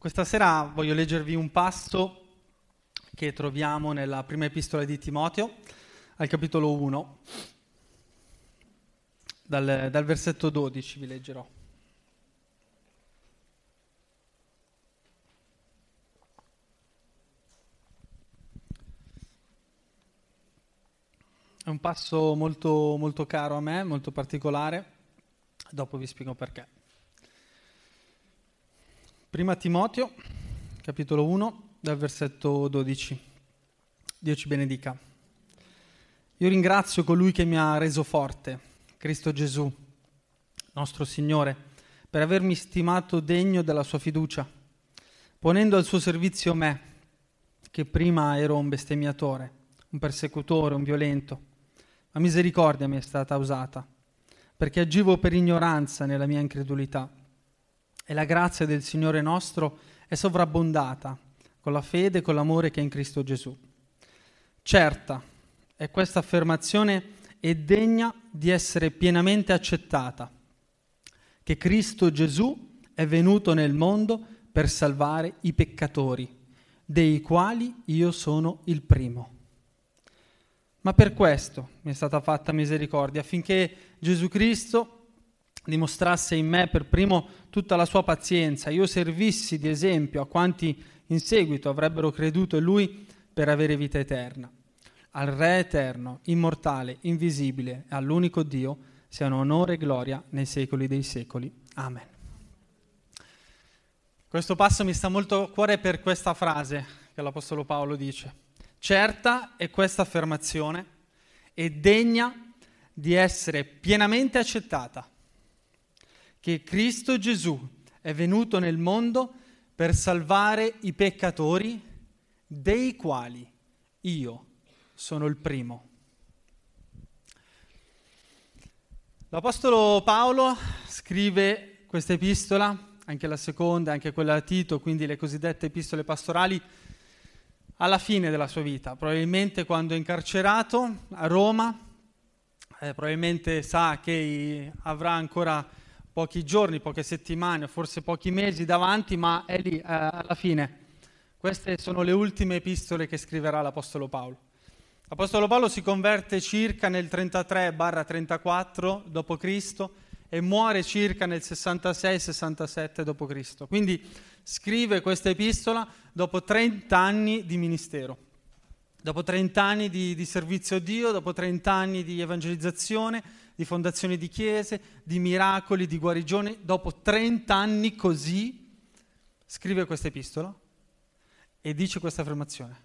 Questa sera voglio leggervi un passo che troviamo nella prima epistola di Timoteo, al capitolo 1, dal, dal versetto 12 vi leggerò. È un passo molto, molto caro a me, molto particolare, dopo vi spiego perché. Prima Timoteo, capitolo 1, dal versetto 12. Dio ci benedica. Io ringrazio colui che mi ha reso forte, Cristo Gesù, nostro Signore, per avermi stimato degno della sua fiducia, ponendo al suo servizio me, che prima ero un bestemmiatore, un persecutore, un violento. Ma misericordia mi è stata usata, perché agivo per ignoranza nella mia incredulità e la grazia del Signore nostro è sovrabbondata con la fede e con l'amore che è in Cristo Gesù. Certa è questa affermazione è degna di essere pienamente accettata, che Cristo Gesù è venuto nel mondo per salvare i peccatori, dei quali io sono il primo. Ma per questo mi è stata fatta misericordia, affinché Gesù Cristo dimostrasse in me per primo tutta la sua pazienza, io servissi di esempio a quanti in seguito avrebbero creduto in lui per avere vita eterna. Al Re eterno, immortale, invisibile e all'unico Dio siano onore e gloria nei secoli dei secoli. Amen. Questo passo mi sta molto a cuore per questa frase che l'Apostolo Paolo dice. Certa è questa affermazione e degna di essere pienamente accettata che Cristo Gesù è venuto nel mondo per salvare i peccatori, dei quali io sono il primo. L'Apostolo Paolo scrive questa epistola, anche la seconda, anche quella a Tito, quindi le cosiddette epistole pastorali, alla fine della sua vita, probabilmente quando è incarcerato a Roma, eh, probabilmente sa che avrà ancora pochi giorni, poche settimane, forse pochi mesi davanti, ma è lì eh, alla fine. Queste sono le ultime epistole che scriverà l'Apostolo Paolo. L'Apostolo Paolo si converte circa nel 33-34 d.C. e muore circa nel 66-67 d.C. Quindi scrive questa epistola dopo 30 anni di ministero, dopo 30 anni di, di servizio a Dio, dopo 30 anni di evangelizzazione, di fondazioni di chiese, di miracoli, di guarigioni. Dopo 30 anni così scrive questa epistola e dice questa affermazione.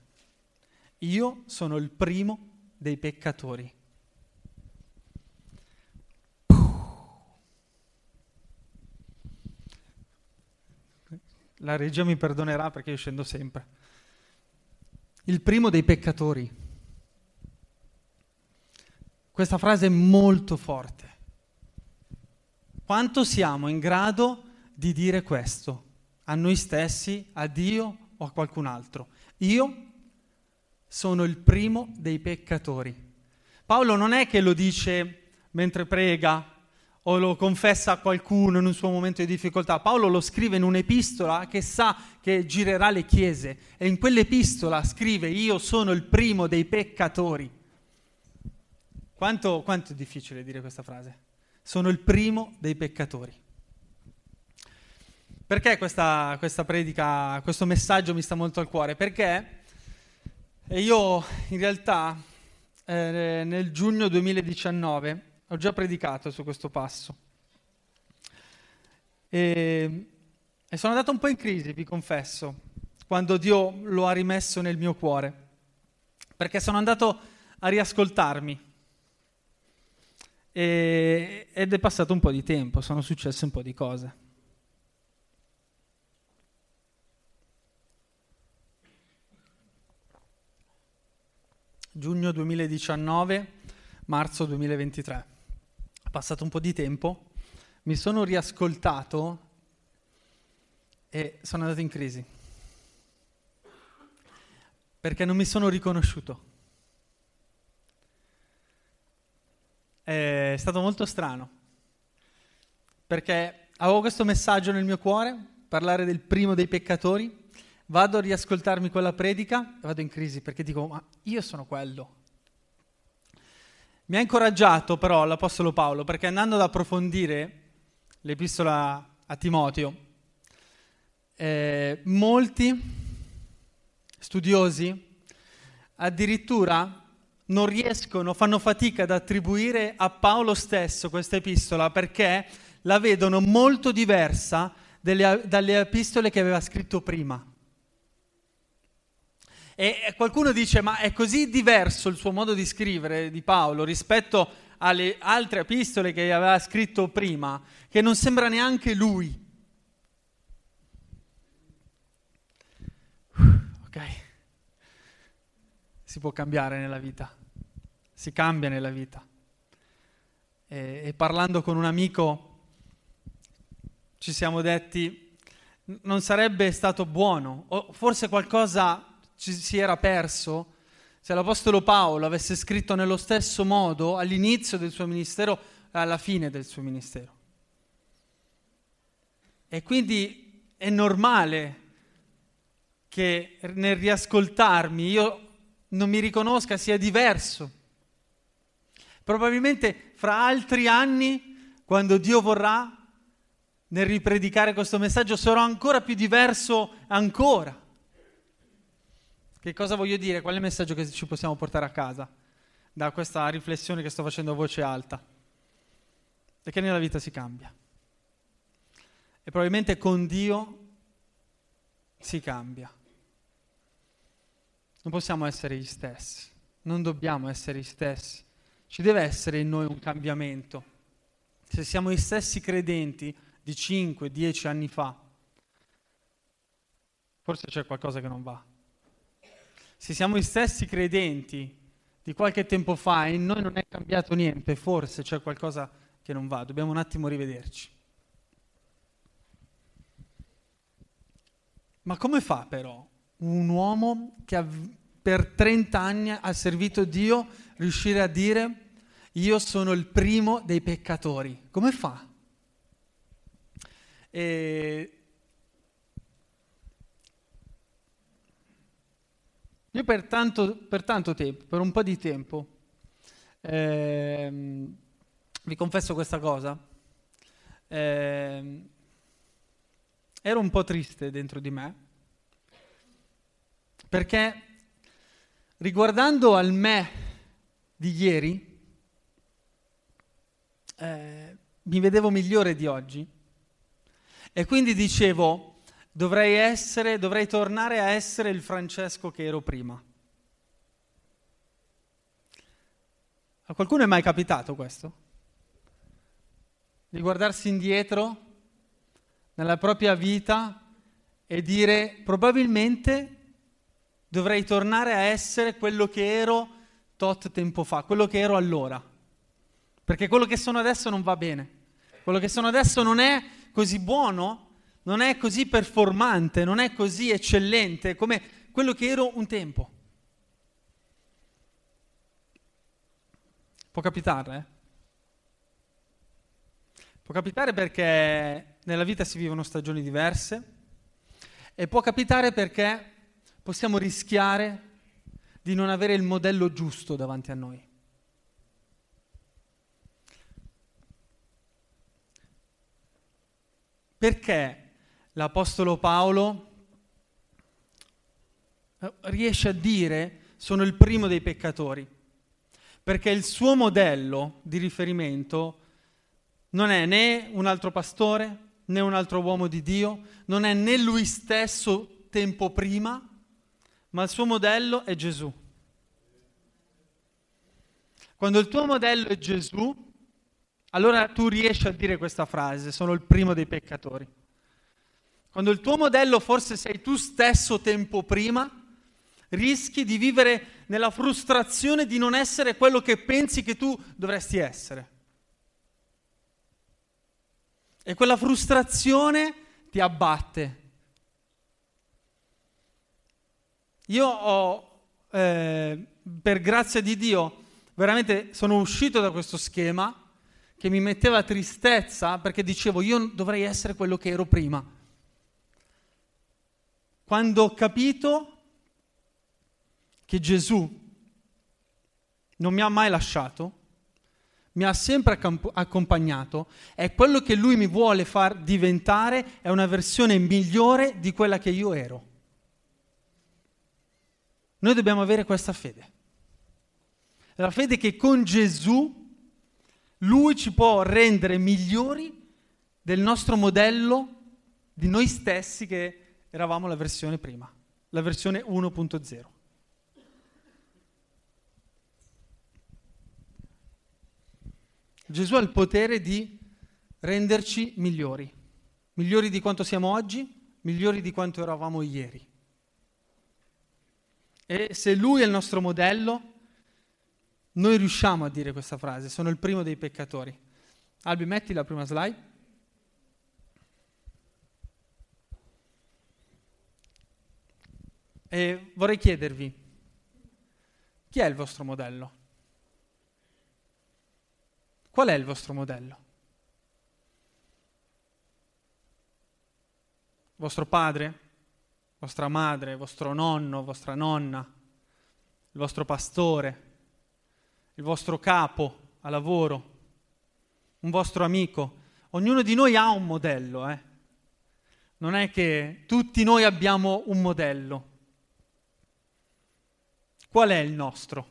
Io sono il primo dei peccatori. La regia mi perdonerà perché io scendo sempre. Il primo dei peccatori. Questa frase è molto forte. Quanto siamo in grado di dire questo a noi stessi, a Dio o a qualcun altro? Io sono il primo dei peccatori. Paolo non è che lo dice mentre prega o lo confessa a qualcuno in un suo momento di difficoltà. Paolo lo scrive in un'epistola che sa che girerà le chiese e in quell'epistola scrive io sono il primo dei peccatori. Quanto, quanto è difficile dire questa frase? Sono il primo dei peccatori. Perché questa, questa predica, questo messaggio mi sta molto al cuore? Perché io in realtà eh, nel giugno 2019 ho già predicato su questo passo. E, e sono andato un po' in crisi, vi confesso, quando Dio lo ha rimesso nel mio cuore, perché sono andato a riascoltarmi e, ed è passato un po' di tempo, sono successe un po' di cose. Giugno 2019, marzo 2023. È passato un po' di tempo, mi sono riascoltato e sono andato in crisi. Perché non mi sono riconosciuto. È stato molto strano, perché avevo questo messaggio nel mio cuore parlare del primo dei peccatori, vado a riascoltarmi quella predica e vado in crisi perché dico, ma io sono quello. Mi ha incoraggiato però l'Apostolo Paolo perché andando ad approfondire l'epistola a Timoteo, eh, molti studiosi addirittura non riescono, fanno fatica ad attribuire a Paolo stesso questa epistola perché la vedono molto diversa delle, dalle epistole che aveva scritto prima. E qualcuno dice, ma è così diverso il suo modo di scrivere di Paolo rispetto alle altre epistole che aveva scritto prima, che non sembra neanche lui. Ok? Si può cambiare nella vita, si cambia nella vita. E, e parlando con un amico ci siamo detti non sarebbe stato buono, o forse qualcosa ci si era perso se l'Apostolo Paolo avesse scritto nello stesso modo all'inizio del suo ministero e alla fine del suo ministero. E quindi è normale che nel riascoltarmi io non mi riconosca sia diverso. Probabilmente fra altri anni, quando Dio vorrà, nel ripredicare questo messaggio sarò ancora più diverso ancora. Che cosa voglio dire? Qual è il messaggio che ci possiamo portare a casa da questa riflessione che sto facendo a voce alta? È che nella vita si cambia. E probabilmente con Dio si cambia. Non possiamo essere gli stessi, non dobbiamo essere gli stessi. Ci deve essere in noi un cambiamento. Se siamo gli stessi credenti di 5-10 anni fa, forse c'è qualcosa che non va se siamo gli stessi credenti di qualche tempo fa e in noi non è cambiato niente, forse c'è qualcosa che non va, dobbiamo un attimo rivederci. Ma come fa però un uomo che per 30 anni ha servito Dio riuscire a dire io sono il primo dei peccatori? Come fa? E Io per tanto, per tanto tempo, per un po' di tempo, ehm, vi confesso questa cosa, ehm, ero un po' triste dentro di me, perché riguardando al me di ieri, eh, mi vedevo migliore di oggi e quindi dicevo, dovrei essere, dovrei tornare a essere il Francesco che ero prima. A qualcuno è mai capitato questo? Di guardarsi indietro nella propria vita e dire probabilmente dovrei tornare a essere quello che ero tot tempo fa, quello che ero allora. Perché quello che sono adesso non va bene. Quello che sono adesso non è così buono non è così performante, non è così eccellente come quello che ero un tempo. Può capitare? Eh? Può capitare perché nella vita si vivono stagioni diverse e può capitare perché possiamo rischiare di non avere il modello giusto davanti a noi. Perché l'Apostolo Paolo eh, riesce a dire sono il primo dei peccatori, perché il suo modello di riferimento non è né un altro pastore, né un altro uomo di Dio, non è né lui stesso tempo prima, ma il suo modello è Gesù. Quando il tuo modello è Gesù, allora tu riesci a dire questa frase, sono il primo dei peccatori. Quando il tuo modello forse sei tu stesso tempo prima, rischi di vivere nella frustrazione di non essere quello che pensi che tu dovresti essere. E quella frustrazione ti abbatte. Io ho, eh, per grazia di Dio, veramente sono uscito da questo schema che mi metteva tristezza perché dicevo io dovrei essere quello che ero prima quando ho capito che Gesù non mi ha mai lasciato, mi ha sempre accompagnato e quello che lui mi vuole far diventare è una versione migliore di quella che io ero. Noi dobbiamo avere questa fede. La fede che con Gesù lui ci può rendere migliori del nostro modello di noi stessi che eravamo la versione prima, la versione 1.0. Gesù ha il potere di renderci migliori, migliori di quanto siamo oggi, migliori di quanto eravamo ieri. E se Lui è il nostro modello, noi riusciamo a dire questa frase, sono il primo dei peccatori. Albi, metti la prima slide. E vorrei chiedervi, chi è il vostro modello? Qual è il vostro modello? Vostro padre? Vostra madre? Vostro nonno? Vostra nonna? Il vostro pastore? Il vostro capo a lavoro? Un vostro amico? Ognuno di noi ha un modello, eh? Non è che tutti noi abbiamo un modello. Qual è il nostro?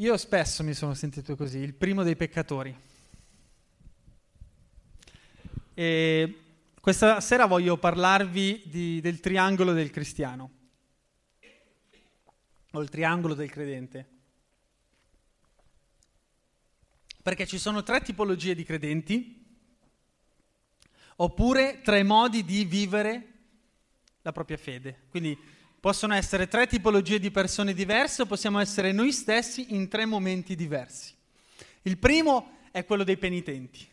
Io spesso mi sono sentito così, il primo dei peccatori. E questa sera voglio parlarvi di, del triangolo del cristiano, o il triangolo del credente. Perché ci sono tre tipologie di credenti, oppure tre modi di vivere la propria fede. Quindi Possono essere tre tipologie di persone diverse o possiamo essere noi stessi in tre momenti diversi. Il primo è quello dei penitenti.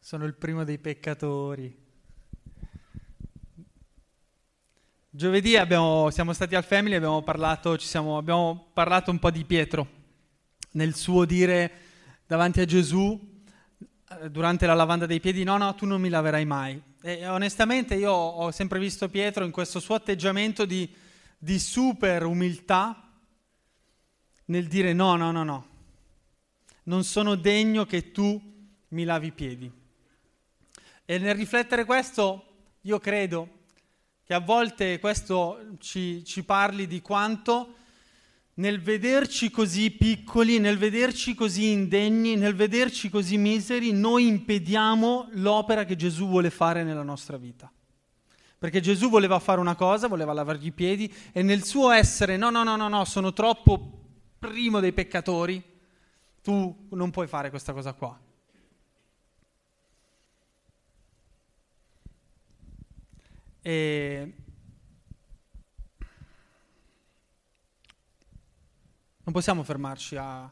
Sono il primo dei peccatori. Giovedì abbiamo, siamo stati al Family abbiamo abbiamo parlato un po' di Pietro nel suo dire davanti a Gesù durante la lavanda dei piedi, no, no, tu non mi laverai mai. E onestamente io ho sempre visto Pietro in questo suo atteggiamento di, di super umiltà nel dire no, no, no, no, non sono degno che tu mi lavi i piedi. E nel riflettere questo, io credo che a volte questo ci, ci parli di quanto nel vederci così piccoli, nel vederci così indegni, nel vederci così miseri, noi impediamo l'opera che Gesù vuole fare nella nostra vita. Perché Gesù voleva fare una cosa, voleva lavargli i piedi e nel suo essere no, no, no, no, no, sono troppo primo dei peccatori, tu non puoi fare questa cosa qua. E Non possiamo fermarci a,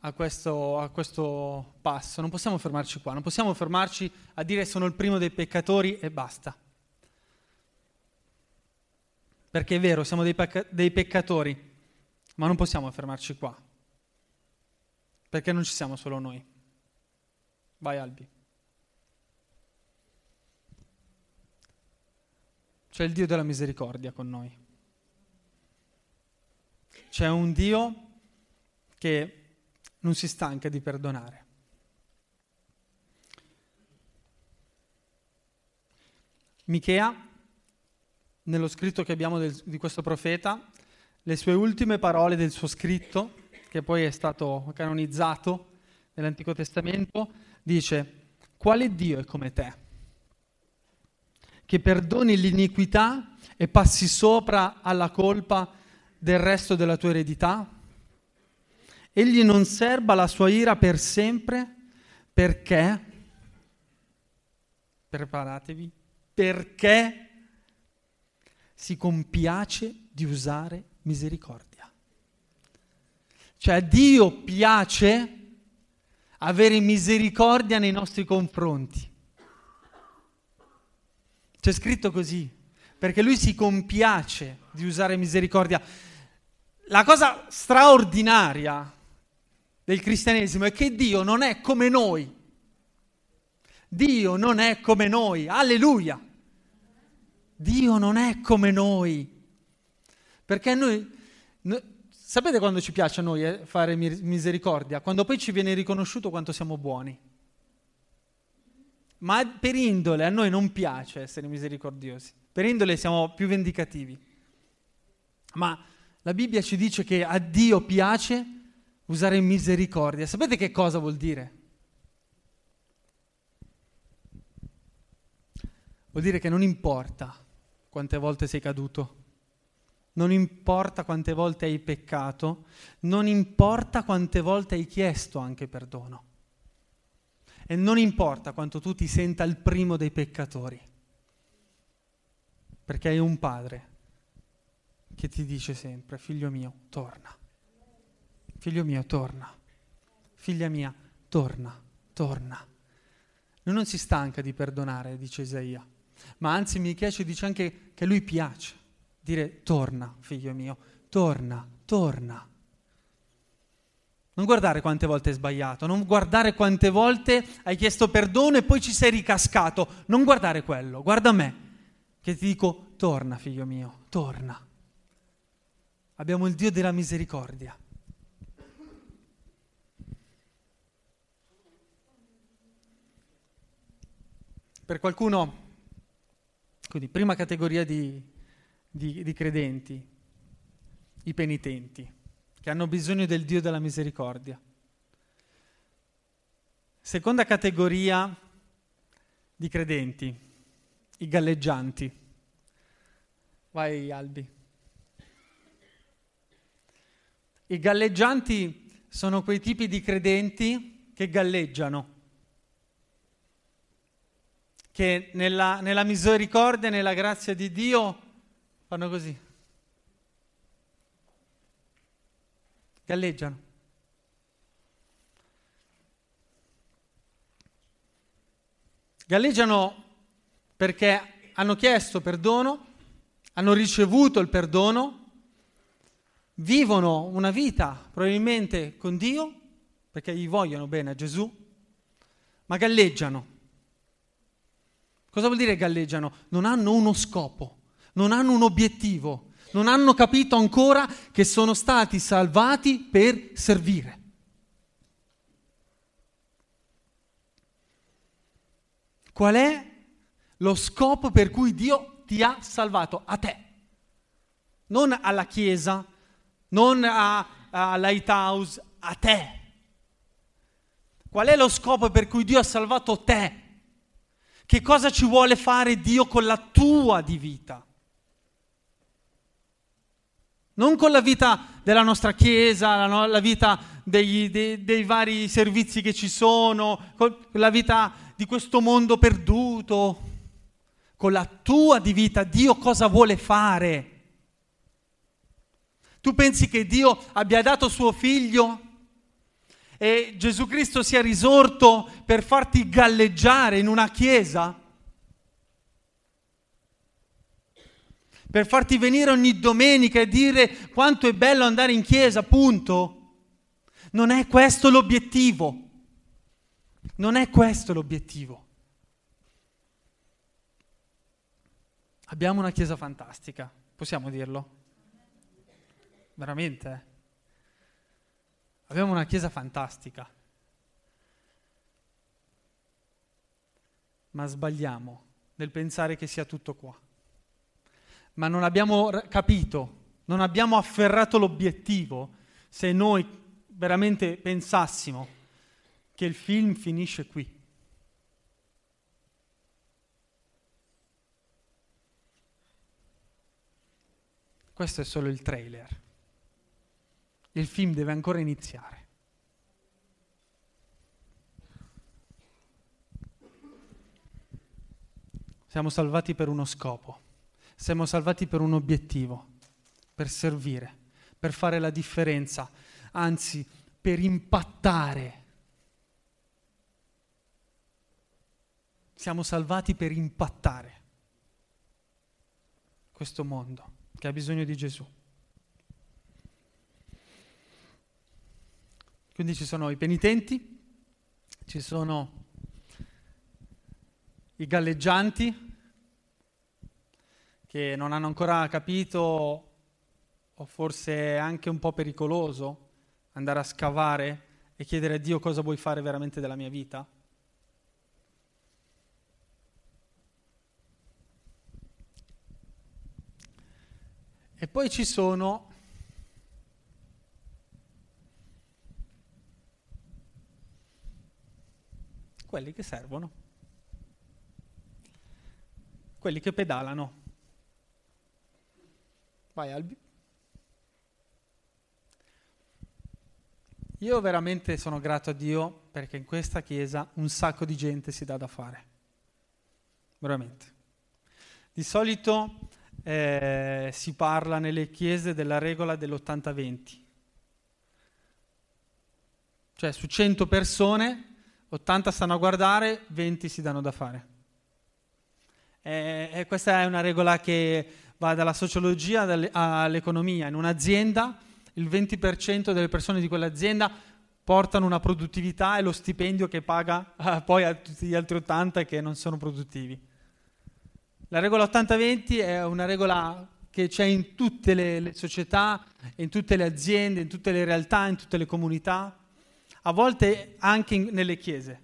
a, questo, a, questo, passo, non possiamo fermarci qua, non possiamo fermarci a dire sono il primo dei peccatori e basta. Perché è vero, siamo dei, pecca- dei peccatori, ma non possiamo fermarci qua. Perché non ci siamo solo noi. Vai Albi. C'è il Dio della misericordia con noi. C'è un Dio che non si stanca di perdonare. Michea, nello scritto che abbiamo del, di questo profeta, le sue ultime parole del suo scritto, che poi è stato canonizzato nell'Antico Testamento, dice, quale Dio è come te? Che perdoni l'iniquità e passi sopra alla colpa del resto della tua eredità? Egli non serba la sua ira per sempre perché, preparatevi, perché si compiace di usare misericordia. Cioè Dio piace avere misericordia nei nostri confronti. C'è scritto così, perché lui si compiace di usare misericordia. La cosa straordinaria del cristianesimo è che Dio non è come noi. Dio non è come noi. Alleluia. Dio non è come noi. Perché noi, noi sapete quando ci piace a noi eh, fare misericordia? Quando poi ci viene riconosciuto quanto siamo buoni. Ma per indole a noi non piace essere misericordiosi. Per indole siamo più vendicativi. Ma la Bibbia ci dice che a Dio piace usare misericordia. Sapete che cosa vuol dire? Vuol dire che non importa quante volte sei caduto, non importa quante volte hai peccato, non importa quante volte hai chiesto anche perdono. E non importa quanto tu ti senta il primo dei peccatori, perché hai un padre che ti dice sempre, figlio mio, torna. Figlio mio, torna. Figlia mia, torna, torna. Lui non si stanca di perdonare, dice Isaia, ma anzi mi piace, dice anche che lui piace dire torna, figlio mio, torna, torna. Non guardare quante volte hai sbagliato, non guardare quante volte hai chiesto perdono e poi ci sei ricascato, non guardare quello, guarda me, che ti dico torna figlio mio, torna. Abbiamo il Dio della misericordia. Per qualcuno, quindi prima categoria di, di, di credenti, i penitenti che hanno bisogno del Dio della misericordia. Seconda categoria di credenti, i galleggianti. Vai Albi. I galleggianti sono quei tipi di credenti che galleggiano, che nella, nella misericordia e nella grazia di Dio fanno così. galleggiano. Galleggiano perché hanno chiesto perdono, hanno ricevuto il perdono, vivono una vita probabilmente con Dio, perché gli vogliono bene a Gesù, ma galleggiano. Cosa vuol dire galleggiano? Non hanno uno scopo, non hanno un obiettivo, non hanno capito ancora che sono stati salvati per servire. Qual è lo scopo per cui Dio ti ha salvato? A te. Non alla Chiesa, non a, a Lighthouse, a te. Qual è lo scopo per cui Dio ha salvato te? Che cosa ci vuole fare Dio con la tua di vita? non con la vita della nostra Chiesa, la, no, la vita dei, dei, dei, vari servizi che ci sono, con la vita di questo mondo perduto, con la tua di vita, Dio cosa vuole fare? Tu pensi che Dio abbia dato suo figlio e Gesù Cristo sia risorto per farti galleggiare in una chiesa? per farti venire ogni domenica e dire quanto è bello andare in chiesa, punto. Non è questo l'obiettivo. Non è questo l'obiettivo. Abbiamo una chiesa fantastica, possiamo dirlo? Veramente? Abbiamo una chiesa fantastica. Ma sbagliamo nel pensare che sia tutto qua ma non abbiamo capito, non abbiamo afferrato l'obiettivo se noi veramente pensassimo che il film finisce qui. Questo è solo il trailer. Il film deve ancora iniziare. Siamo salvati per uno scopo. Siamo salvati per un obiettivo, per servire, per fare la differenza, anzi per impattare. Siamo salvati per impattare. questo mondo che ha bisogno di Gesù. Quindi ci sono i penitenti, ci sono i galleggianti che non hanno ancora capito o forse è anche un po' pericoloso andare a scavare e chiedere a Dio cosa vuoi fare veramente della mia vita. E poi ci sono quelli che servono, quelli che pedalano. Vai Albi. Io veramente sono grato a Dio perché in questa chiesa un sacco di gente si dà da fare. Veramente. Di solito eh, si parla nelle chiese della regola dell'80-20. Cioè su 100 persone 80 stanno a guardare, 20 si danno da fare. E, e questa è una regola che va dalla sociologia all'economia. In un'azienda il 20% delle persone di quell'azienda portano una produttività e lo stipendio che paga eh, poi a tutti gli altri 80 che non sono produttivi. La regola 80-20 è una regola che c'è in tutte le, le società, in tutte le aziende, in tutte le realtà, in tutte le comunità a volte anche in, nelle chiese,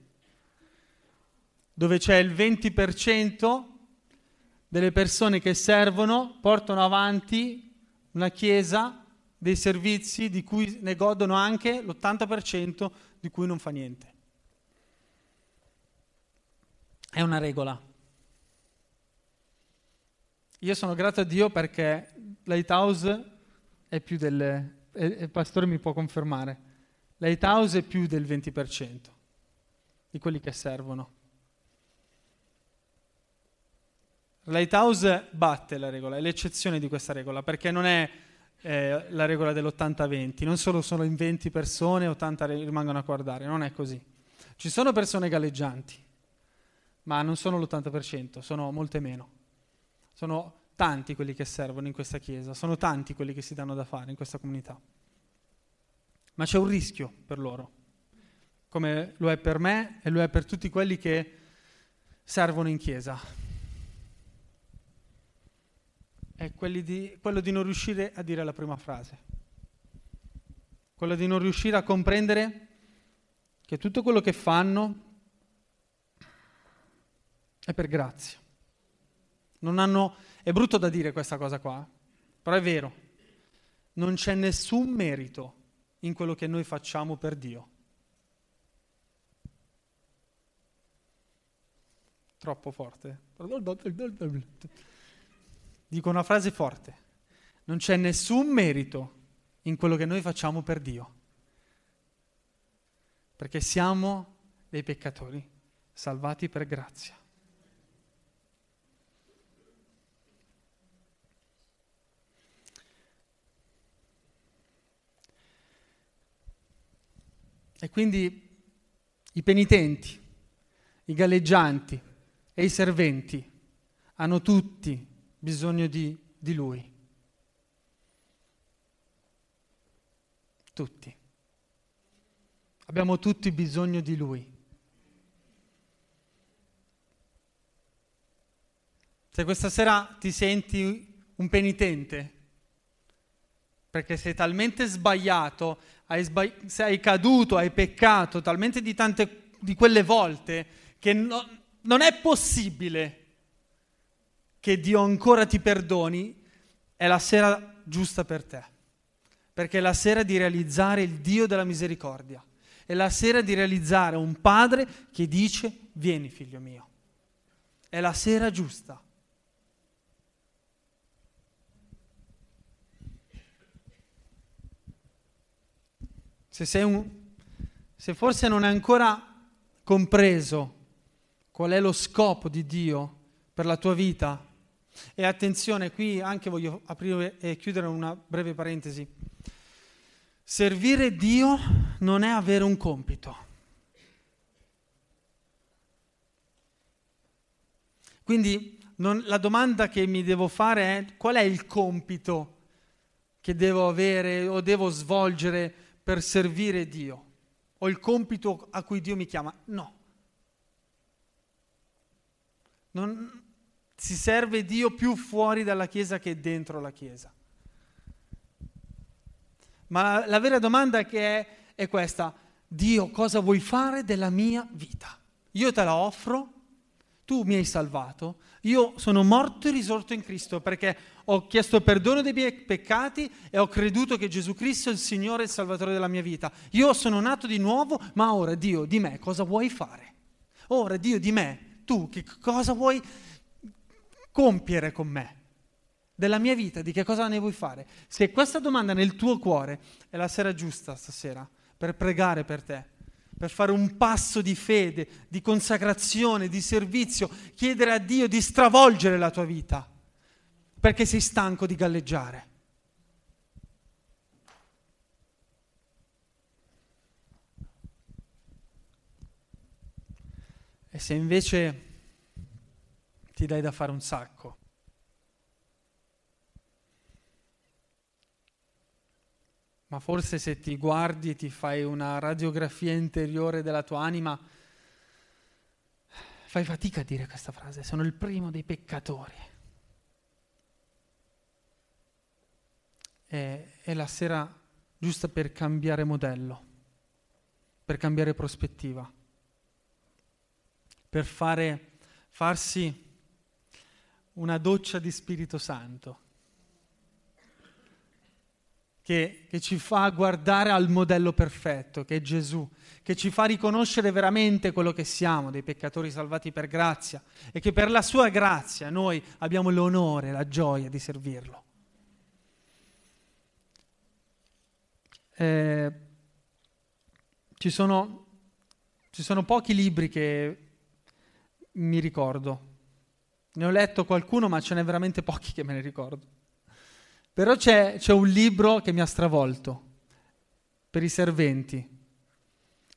dove c'è il 20% delle persone che servono, portano avanti una chiesa, dei servizi di cui ne godono anche l'80% di cui non fa niente. È una regola. Io sono grato a Dio perché Lighthouse è più del... il pastore mi può confermare Lighthouse è più del 20% di quelli che servono. Lighthouse batte la regola, è l'eccezione di questa regola, perché non è eh, la regola dell'80-20, non solo sono in 20 persone, 80 rimangono a guardare, non è così. Ci sono persone galleggianti, ma non sono l'80%, sono molte meno. Sono tanti quelli che servono in questa chiesa, sono tanti quelli che si danno da fare in questa comunità ma c'è un rischio per loro, come lo è per me e lo è per tutti quelli che servono in chiesa. È di, quello di non riuscire a dire la prima frase, quello di non riuscire a comprendere che tutto quello che fanno è per grazia. Hanno, è brutto da dire questa cosa qua, però è vero. Non c'è nessun merito in quello che noi facciamo per Dio. Troppo forte. Dico una frase forte. Non c'è nessun merito in quello che noi facciamo per Dio. Perché siamo dei peccatori salvati per grazia. E quindi i penitenti, i galleggianti e i serventi hanno tutti bisogno di, di Lui. Tutti. Abbiamo tutti bisogno di Lui. Se questa sera ti senti un penitente, perché sei talmente sbagliato hai sbagli- sei caduto, hai peccato talmente di tante di quelle volte che no, non è possibile che Dio ancora ti perdoni, è la sera giusta per te. Perché è la sera di realizzare il Dio della misericordia. È la sera di realizzare un padre che dice vieni figlio mio. È la sera giusta. Se, un, se forse non hai ancora compreso qual è lo scopo di Dio per la tua vita, e attenzione, qui anche voglio aprire e chiudere una breve parentesi. Servire Dio non è avere un compito. Quindi non, la domanda che mi devo fare è qual è il compito che devo avere o devo svolgere per servire Dio? O il compito a cui Dio mi chiama? No. Non, si serve Dio più fuori dalla Chiesa che dentro la Chiesa. Ma la vera domanda che è, è questa, Dio cosa vuoi fare della mia vita? Io te la offro, tu mi hai salvato, io sono morto e risorto in Cristo perché ho chiesto perdono dei miei peccati e ho creduto che Gesù Cristo è il Signore e il Salvatore della mia vita. Io sono nato di nuovo, ma ora Dio di me cosa vuoi fare? Ora Dio di me, tu che cosa vuoi compiere con me? Della mia vita, di che cosa ne vuoi fare? Se questa domanda nel tuo cuore è la sera giusta stasera per pregare per te, per fare un passo di fede, di consacrazione, di servizio, chiedere a Dio di stravolgere la tua vita, perché sei stanco di galleggiare. E se invece ti dai da fare un sacco. Ma forse se ti guardi e ti fai una radiografia interiore della tua anima, fai fatica a dire questa frase, sono il primo dei peccatori. È, è la sera giusta per cambiare modello, per cambiare prospettiva, per fare, farsi una doccia di Spirito Santo che, che, ci fa guardare al modello perfetto, che è Gesù, che ci fa riconoscere veramente quello che siamo, dei peccatori salvati per grazia, e che per la sua grazia noi abbiamo l'onore, la gioia di servirlo. Eh, ci, sono, ci sono pochi libri che mi ricordo ne ho letto qualcuno, ma ce n'è veramente pochi che me ne ricordo. Però c'è, c'è un libro che mi ha stravolto, per i serventi.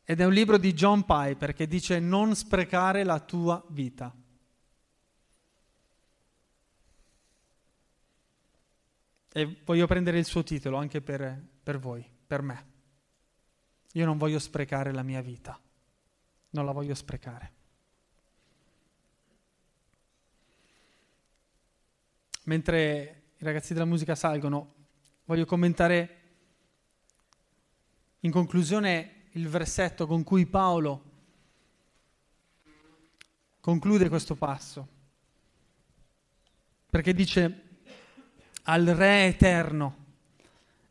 Ed è un libro di John Piper che dice non sprecare la tua vita. E voglio prendere il suo titolo anche per, per voi, per me. Io non voglio sprecare la mia vita, non la voglio sprecare. mentre i ragazzi della musica salgono, voglio commentare in conclusione il versetto con cui Paolo conclude questo passo, perché dice al Re eterno,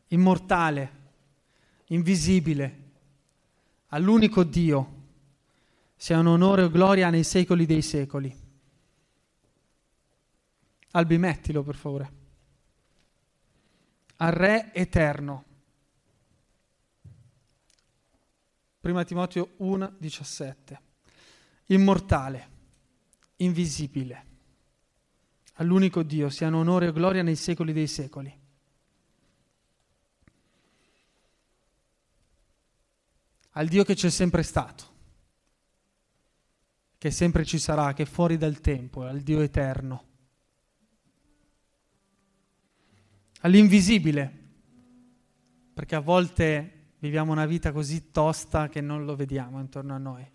immortale, invisibile, all'unico Dio, sia un onore e gloria nei secoli dei secoli. Albi, mettilo per favore. Al Re eterno. Prima Timoteo 1, 17. Immortale, invisibile. All'unico Dio siano onore e gloria nei secoli dei secoli. Al Dio che c'è sempre stato, che sempre ci sarà, che è fuori dal tempo, al Dio eterno all'invisibile, perché a volte viviamo una vita così tosta che non lo vediamo intorno a noi,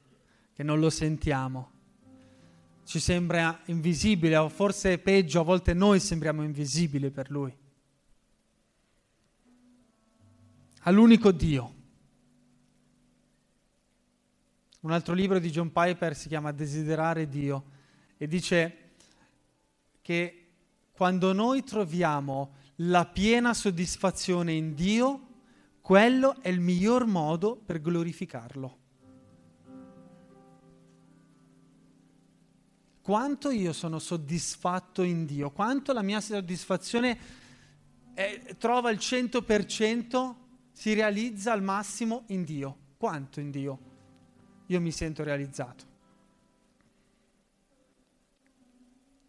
che non lo sentiamo. Ci sembra invisibile, o forse peggio, a volte noi sembriamo invisibili per Lui. All'unico Dio. Un altro libro di John Piper si chiama Desiderare Dio e dice che quando noi troviamo la piena soddisfazione in Dio, quello è il miglior modo per glorificarlo. Quanto io sono soddisfatto in Dio, quanto la mia soddisfazione è, trova il 100%, si realizza al massimo in Dio. Quanto in Dio io mi sento realizzato?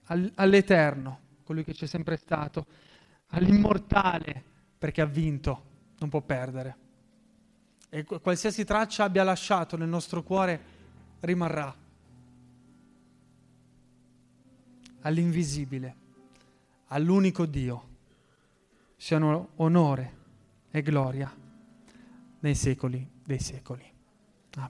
All, all'Eterno, colui che c'è sempre stato all'immortale perché ha vinto, non può perdere. E qualsiasi traccia abbia lasciato nel nostro cuore rimarrà. all'invisibile, all'unico Dio, siano onore e gloria nei secoli dei secoli. Amen.